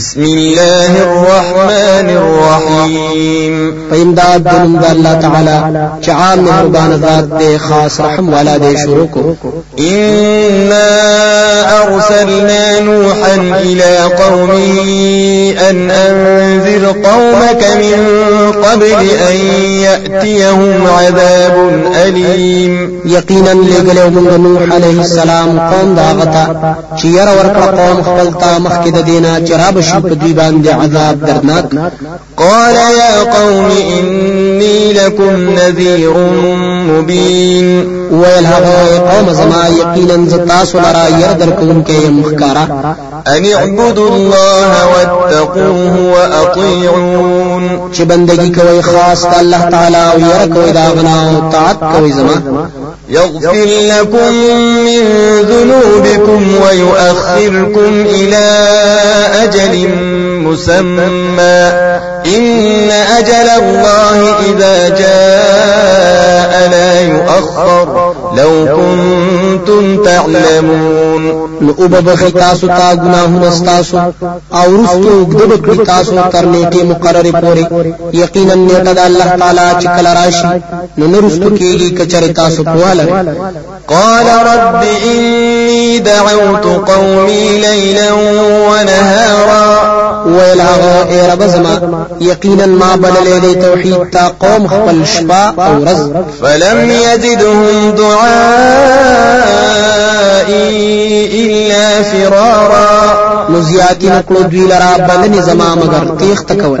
بسم الله الرحمن الرحيم. فإمداد دنم دا الله تعالى چعام مهربان ذات دے خاص رحم والا دے شروع کو إنا أرسلنا نوحا إلى قومه أن أنذر قومك من قبل أن يأتيهم عذاب أليم. يقينا لګلو موږ نوح عليه السلام قوم دا غتا چې ير ورکړه قوم خپل تا مخکې د دینه چراب شي په دوی باندې عذاب دردناک قال يا قوم إني لكم نذير مبين. هغه قوم زما یقینا ز تاسو لرا ير يم مخکارا أن اعبدوا الله واتقوه وأطيعون. چې بندگی کوي خاص الله تعالی أو ير کوي دا غنا أو طاعت کوي زما يغفر لكم من ذنوبكم ويؤخركم إلى أجل مسمى. إن أجل الله إذا جاء لا يؤخر. لو كنتم تعلمون نو أو ببخی تاسو تا گناهونه ستاسو أو رستو گدب کړی تاسو تر نیټه مقرره پوري یقینا نیټه د الله تعالی چې کله راشي نو نرستو کېږي کچره تاسو پواله قال رب إني دعوت قومي ليلا ونهارا. ویل هغه ای رب زما یقینا ما بللې د توحید تا قوم خپل شپه أو ورځ فلم يزدهم دعائي نو زیاتی نکړو دوی لرا بلنې زما مگر تیخ تکول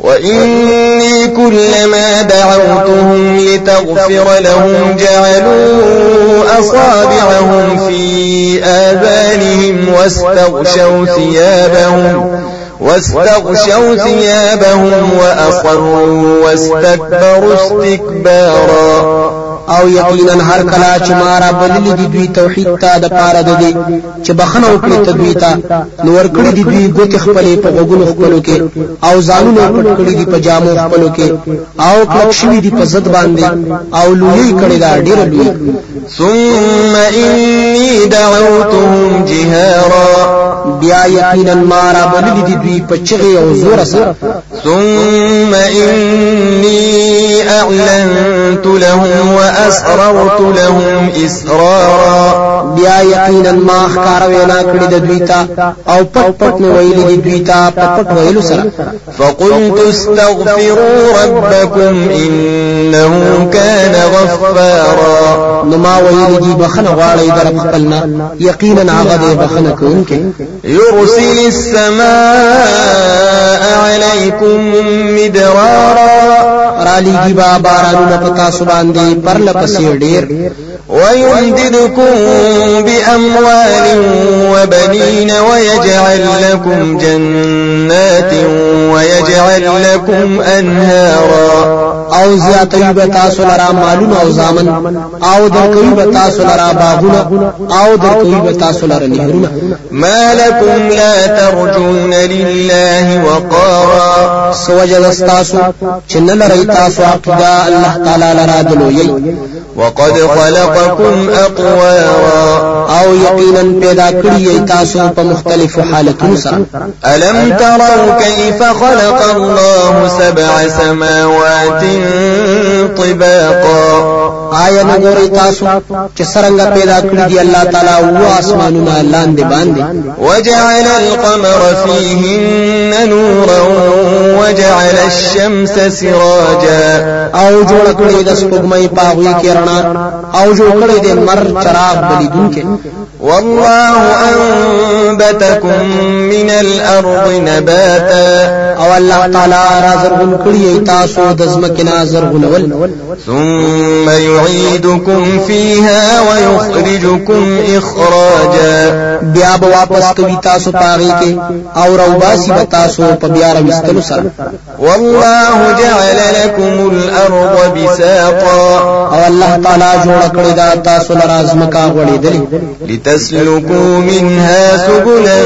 وإني كلما دعوتهم لتغفر لهم جعلوا أصابعهم في آذانهم واستغشوا ثيابهم واستغشوا ثيابهم وأصروا واستكبروا استكبارا او یقینا هر کله چې ما رابللی دی دوی توحید ته د پاره د دی چې بخنه وکړي ته دوی ته نو ور کړی دی دوی ګوت خپلې په غوګونو خپلو کې او ځانونه پټ کړی دی په جامو خپلو کې او کلک شوی دی په زد باندې او لوی کړی دا ډیر لوی ثم إني دعوتهم جهارا. بیا یقینا ما رابللی دی دوی په چغې او زور سره. ثم إني أعلنت لهم وأسررت لهم إسرارا. بیا یقینا ما ښکار وینا کړی د دوی ته أو پټ پټ مې ویلي دی دوی ته پټ پټ ویلو سره فقلت استغفروا ربكم إنه كان غفارا. نو ما ویلي دی بخنه غواړی در خپلنا یقینا هغه دی بخنه کوونکی يرسل السماء عليكم مدرارا. را لېږي با بارانونه په تاسو باندې پرله پسې ډېر. ويمددكم بأموال وبنين ويجعل لكم جنات ويجعل لكم أنهارا. أو زیاتوي به تاسو لرا مالونه أو زامن. أو درکوي به تاسو لرا باغونه أو درکوي به تاسو لرا نهرونه ما لكم لا ترجون لله وقارا. سوجد استاسو. چې نه لري تاسو عقیده الله تعالی لرا دلوي وقد خلقكم أطوارا أو یقینا پیدا کړی تاسو په مختلفو حالتونو ألم تروا كيف خلق الله سبع سماوات طباقا؟ آیا نګوري تاسو چې څنګه پیدا کړی دی الله تعالی أو اسمانونه لاندې باندې وجعل القمر فيهن نورا وجعل الشمس سراجا. أو جوړ کړی د سپوږمۍ پاغوي کې رڼا أو جوړ کړی د مر چراغ بلیدونکو والله أنبتكم من الأرض نباتا. أو الله تعالی را زرغون کړی تاسو د زمکه نه زرغونول ثم يعيدكم فيها ويخرجكم إخراجا. بیا به واپس کوي تاسو پاغي کې او روباسي به تاسو په بیا راوستلو سره. والله جعل لكم الأرض بساطا. او الله تعالی جوړ کړی دا تاسو لرا زمکا غوړېدلې. لتسلكوا منها سبلا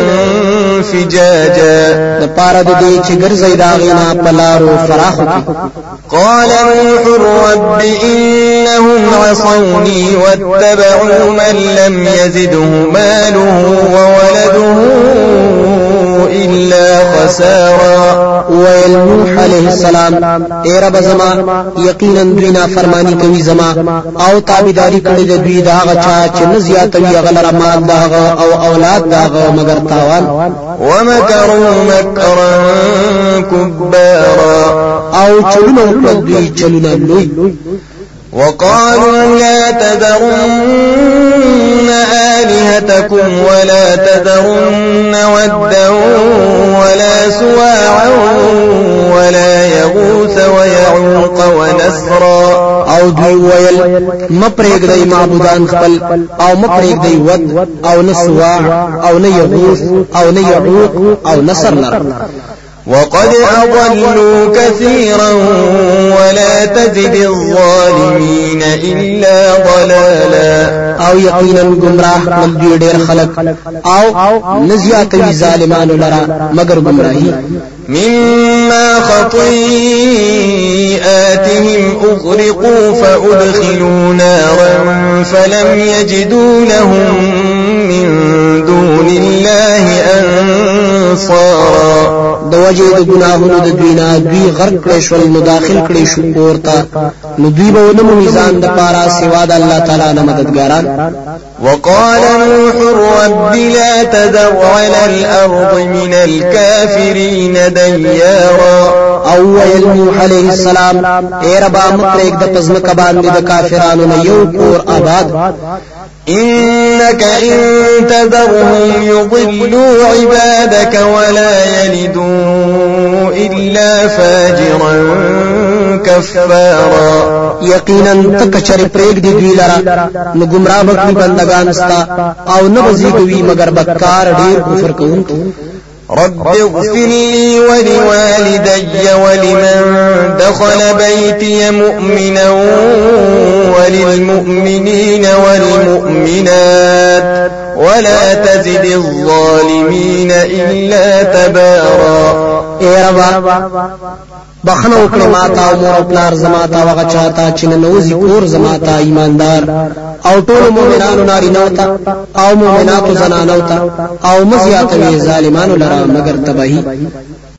فجاجا. د پاره د دې چې ګرځي دا غینا پلارو فراخو کې. قال نوح رب إنهم عصوني واتبعوا من لم يزده ماله وولده إلا خسارا. ویل نوح علیہ السلام اے رب زما یقینا دوی فرمانی کوي زما أو تابعداري کړی د دوی دا غچا چې نه زیاتوي غلر مال دا أو أولاد دا مگر تاوان. ومكروا مكرا كبارا. أو چلونه دوی چلونه لوی. وقالوا لا تذرن آلهتكم ولا تذرن ودا ولا سواعا ولا يغوث ويعوق ونسرا. أو دوی ویل مپریګ دی معبودان خپل أو مپریګ دی ود أو نسواع أو نه یغوث أو نه يعوق أو نصر لر وقد أضلوا كثيرا ولا تزد الظالمين إلا ضلالا. أو یقینا گمراه من ډیر خلق. أو نزیات ظالمان لرا مگر گمراهی مما خطيئاتهم أغرقوا فأدخلوا نارا فلم يجدوا لهم من دون الله أنصارا. د وجه د ګناهونو د دوی نه دوی غرق کړي شول نو داخل کړي شو ورته نو دوی به ونه میزان د پاره سوا د الله تعالی نه مددګاران وقال نوح رب لا تذر على الأرض من الكافرين ديارا. أو ویل نوح علیہ السلام اے ربا مپریک د پزمک باندې د کافرانو نه یو کور آباد. إنك إن تذرهم يضلوا عبادك ولا يلدوا إلا فاجرا كفارا. یقینا تکچر پریک دی دوی لرا. نو بکړي بندگان استا. أو نه بزیږي مگر بکار ډیر کفر رب اغفر لي ولوالدي ولمن دخل بيتي مؤمنا وللمؤمنين والمؤمنات ولا تزد الظالمين إلا تبارا. اے ربا بخنه وکړه ما ته او مور او پلار زماتا وغه چاته چې نوځي کور زماتا ایماندار. او ټول مؤمنانو نارینه وتا او مؤمناتو زنانو ته او مزیاتوي ظالمانو لرا مگر تباہی